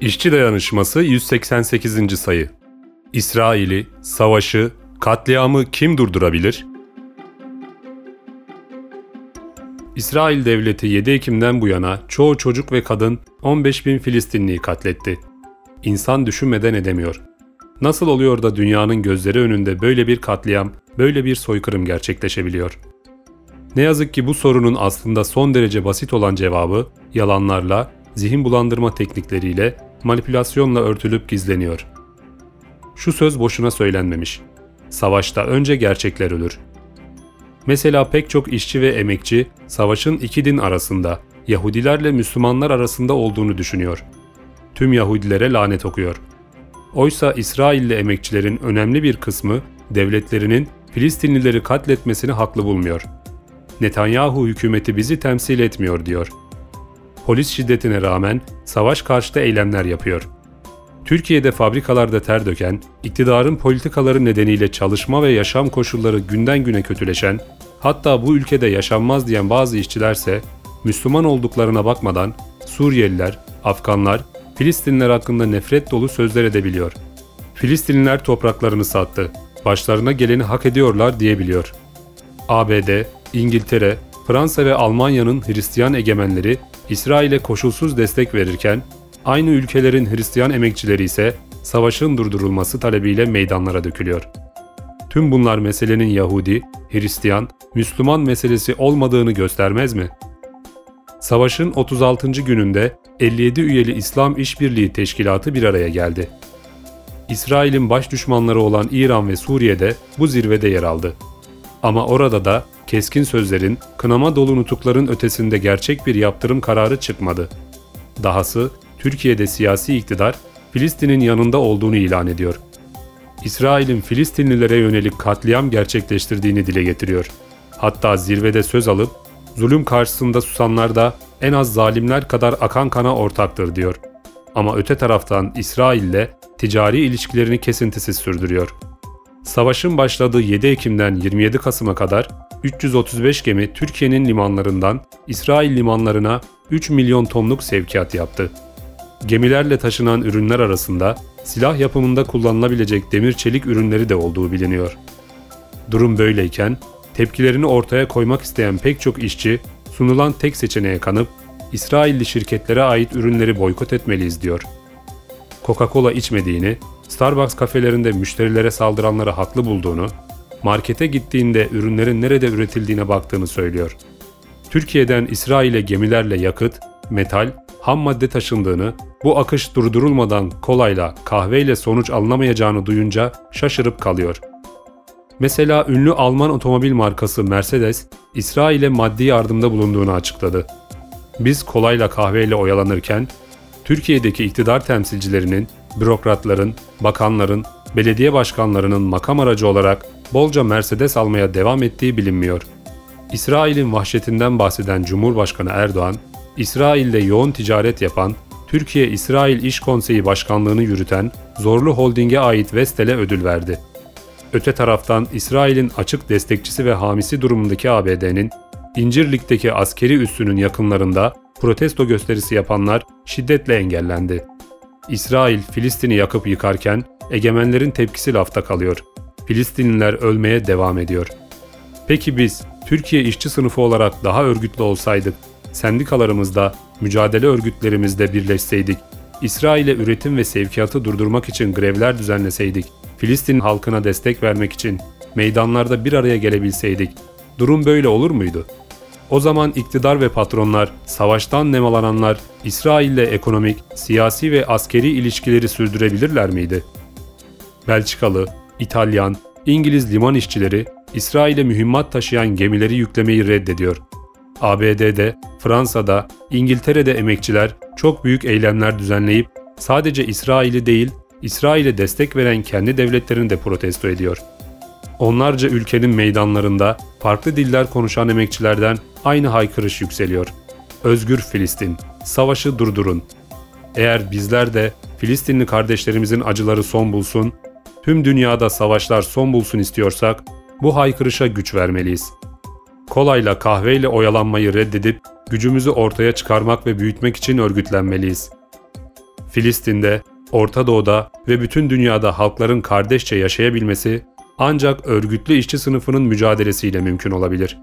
İşçi Dayanışması 188. sayı. İsrail'i, savaşı, katliamı kim durdurabilir? İsrail devleti 7 Ekim'den bu yana çoğu çocuk ve kadın 15 bin Filistinliyi katletti. İnsan düşünmeden edemiyor. Nasıl oluyor da dünyanın gözleri önünde böyle bir katliam, böyle bir soykırım gerçekleşebiliyor? Ne yazık ki bu sorunun aslında son derece basit olan cevabı yalanlarla, zihin bulandırma teknikleriyle, manipülasyonla örtülüp gizleniyor. Şu söz boşuna söylenmemiş. Savaşta önce gerçekler ölür. Mesela pek çok işçi ve emekçi savaşın iki din arasında, Yahudilerle Müslümanlar arasında olduğunu düşünüyor. Tüm Yahudilere lanet okuyor. Oysa İsrailli emekçilerin önemli bir kısmı devletlerinin Filistinlileri katletmesini haklı bulmuyor. Netanyahu hükümeti bizi temsil etmiyor diyor. Polis şiddetine rağmen savaş karşıtı eylemler yapıyor. Türkiye'de fabrikalarda ter döken, iktidarın politikaları nedeniyle çalışma ve yaşam koşulları günden güne kötüleşen, hatta bu ülkede yaşanmaz diyen bazı işçilerse Müslüman olduklarına bakmadan Suriyeliler, Afganlar, Filistinliler hakkında nefret dolu sözler edebiliyor. Filistinliler topraklarını sattı, başlarına geleni hak ediyorlar diyebiliyor. ABD, İngiltere, Fransa ve Almanya'nın Hristiyan egemenleri İsrail'e koşulsuz destek verirken, aynı ülkelerin Hristiyan emekçileri ise savaşın durdurulması talebiyle meydanlara dökülüyor. Tüm bunlar meselenin Yahudi, Hristiyan, Müslüman meselesi olmadığını göstermez mi? Savaşın 36. gününde 57 üyeli İslam İşbirliği Teşkilatı bir araya geldi. İsrail'in baş düşmanları olan İran ve Suriye'de bu zirvede yer aldı. Ama orada da keskin sözlerin, kınama dolu nutukların ötesinde gerçek bir yaptırım kararı çıkmadı. Dahası Türkiye'de siyasi iktidar Filistin'in yanında olduğunu ilan ediyor. İsrail'in Filistinlilere yönelik katliam gerçekleştirdiğini dile getiriyor. Hatta zirvede söz alıp zulüm karşısında susanlar da en az zalimler kadar akan kana ortaktır diyor. Ama öte taraftan İsrail'le ticari ilişkilerini kesintisiz sürdürüyor. Savaşın başladığı 7 Ekim'den 27 Kasım'a kadar 335 gemi Türkiye'nin limanlarından İsrail limanlarına 3 milyon tonluk sevkiyat yaptı. Gemilerle taşınan ürünler arasında silah yapımında kullanılabilecek demir çelik ürünleri de olduğu biliniyor. Durum böyleyken tepkilerini ortaya koymak isteyen pek çok işçi sunulan tek seçeneğe kanıp İsrailli şirketlere ait ürünleri boykot etmeliyiz diyor. Coca-Cola içmediğini, Starbucks kafelerinde müşterilere saldıranları haklı bulduğunu, markete gittiğinde ürünlerin nerede üretildiğine baktığını söylüyor. Türkiye'den İsrail'e gemilerle yakıt, metal, ham madde taşındığını, bu akış durdurulmadan kolayla, kahveyle sonuç alınamayacağını duyunca şaşırıp kalıyor. Mesela ünlü Alman otomobil markası Mercedes, İsrail'e maddi yardımda bulunduğunu açıkladı. Biz kolayla kahveyle oyalanırken, Türkiye'deki iktidar temsilcilerinin, bürokratların, bakanların, belediye başkanlarının makam aracı olarak bolca Mercedes almaya devam ettiği bilinmiyor. İsrail'in vahşetinden bahseden Cumhurbaşkanı Erdoğan, İsrail'de yoğun ticaret yapan, Türkiye-İsrail İş Konseyi Başkanlığını yürüten Zorlu Holding'e ait Vestel'e ödül verdi. Öte taraftan İsrail'in açık destekçisi ve hamisi durumundaki ABD'nin İncirlik'teki askeri üssünün yakınlarında protesto gösterisi yapanlar şiddetle engellendi. İsrail Filistin'i yakıp yıkarken egemenlerin tepkisi lafta kalıyor. Filistinliler ölmeye devam ediyor. Peki biz Türkiye işçi sınıfı olarak daha örgütlü olsaydık, sendikalarımızda, mücadele örgütlerimizde birleşseydik, İsrail'e üretim ve sevkiyatı durdurmak için grevler düzenleseydik, Filistin halkına destek vermek için meydanlarda bir araya gelebilseydik, durum böyle olur muydu? O zaman iktidar ve patronlar, savaştan nemalananlar İsrail'le ekonomik, siyasi ve askeri ilişkileri sürdürebilirler miydi? Belçikalı, İtalyan, İngiliz liman işçileri İsrail'e mühimmat taşıyan gemileri yüklemeyi reddediyor. ABD'de, Fransa'da, İngiltere'de emekçiler çok büyük eylemler düzenleyip sadece İsrail'i değil, İsrail'e destek veren kendi devletlerini de protesto ediyor. Onlarca ülkenin meydanlarında farklı diller konuşan emekçilerden aynı haykırış yükseliyor. Özgür Filistin, savaşı durdurun. Eğer bizler de Filistinli kardeşlerimizin acıları son bulsun, tüm dünyada savaşlar son bulsun istiyorsak bu haykırışa güç vermeliyiz. Kolayla kahveyle oyalanmayı reddedip gücümüzü ortaya çıkarmak ve büyütmek için örgütlenmeliyiz. Filistin'de, Orta Doğu'da ve bütün dünyada halkların kardeşçe yaşayabilmesi ancak örgütlü işçi sınıfının mücadelesiyle mümkün olabilir.